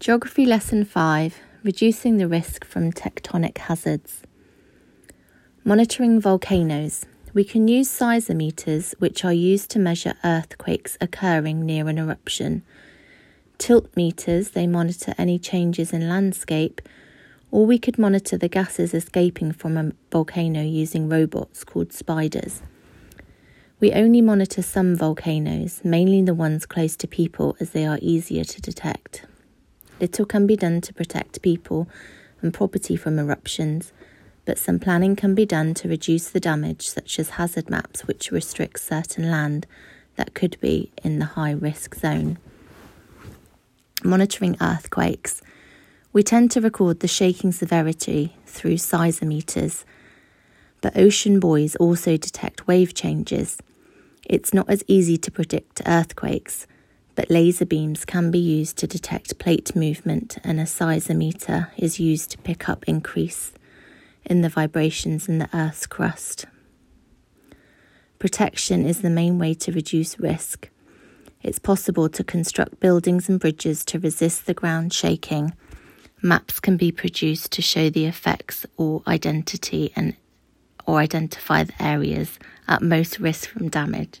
Geography Lesson 5 Reducing the Risk from Tectonic Hazards. Monitoring volcanoes. We can use seismometers, which are used to measure earthquakes occurring near an eruption. Tilt meters, they monitor any changes in landscape, or we could monitor the gases escaping from a volcano using robots called spiders. We only monitor some volcanoes, mainly the ones close to people, as they are easier to detect. Little can be done to protect people and property from eruptions, but some planning can be done to reduce the damage, such as hazard maps which restrict certain land that could be in the high risk zone. Monitoring earthquakes. We tend to record the shaking severity through seismometers, but ocean buoys also detect wave changes. It's not as easy to predict earthquakes but laser beams can be used to detect plate movement, and a seismometer is used to pick up increase in the vibrations in the Earth's crust. Protection is the main way to reduce risk. It's possible to construct buildings and bridges to resist the ground shaking. Maps can be produced to show the effects or identity and or identify the areas at most risk from damage.